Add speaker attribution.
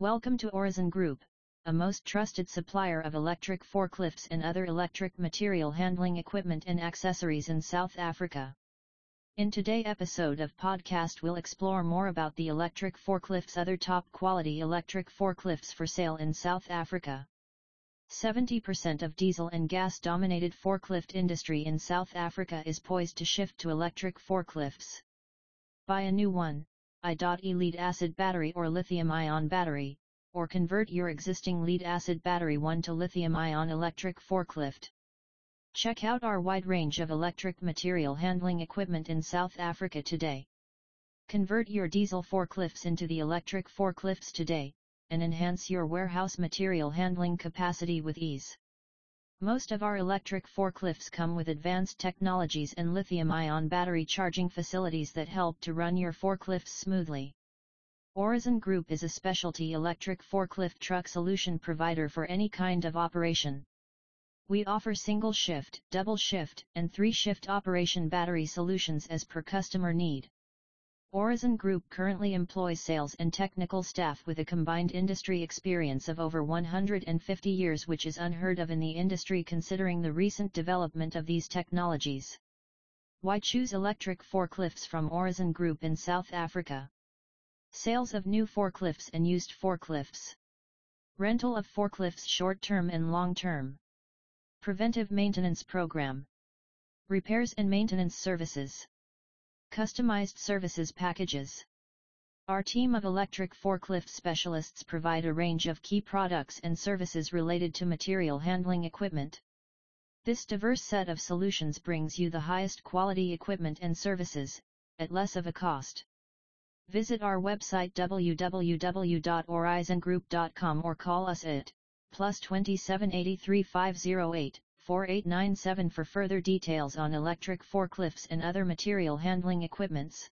Speaker 1: Welcome to Orizen Group, a most trusted supplier of electric forklifts and other electric material handling equipment and accessories in South Africa. In today episode of podcast we'll explore more about the electric forklifts other top quality electric forklifts for sale in South Africa. 70% of diesel and gas dominated forklift industry in South Africa is poised to shift to electric forklifts. Buy a new one, I.E lead acid battery or lithium ion battery, or convert your existing lead acid battery one to lithium ion electric forklift. Check out our wide range of electric material handling equipment in South Africa today. Convert your diesel forklifts into the electric forklifts today, and enhance your warehouse material handling capacity with ease. Most of our electric forklifts come with advanced technologies and lithium-ion battery charging facilities that help to run your forklifts smoothly. Orizen Group is a specialty electric forklift truck solution provider for any kind of operation. We offer single shift, double shift, and three shift operation battery solutions as per customer need. Orizen Group currently employs sales and technical staff with a combined industry experience of over 150 years which is unheard of in the industry considering the recent development of these technologies. Why choose electric forklifts from Orizen Group in South Africa? Sales of new forklifts and used forklifts. Rental of forklifts short-term and long-term. Preventive maintenance program. Repairs and maintenance services. Customized services packages. Our team of electric forklift specialists provide a range of key products and services related to material handling equipment. This diverse set of solutions brings you the highest quality equipment and services, at less of a cost. Visit our website www.orizengroup.com or call us at plus 27 83 508 4897 for further details on electric forklifts and other material handling equipments.